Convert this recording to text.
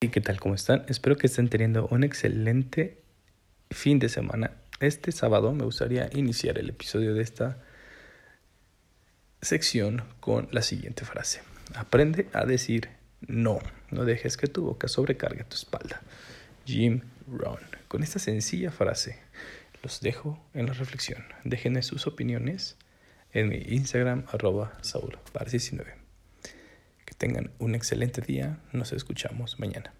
¿Y qué tal? ¿Cómo están? Espero que estén teniendo un excelente fin de semana. Este sábado me gustaría iniciar el episodio de esta sección con la siguiente frase. Aprende a decir no. No dejes que tu boca sobrecargue tu espalda. Jim Rohn. Con esta sencilla frase los dejo en la reflexión. Déjenme sus opiniones en mi Instagram arroba saúl 19 Que tengan un excelente día. Nos escuchamos mañana.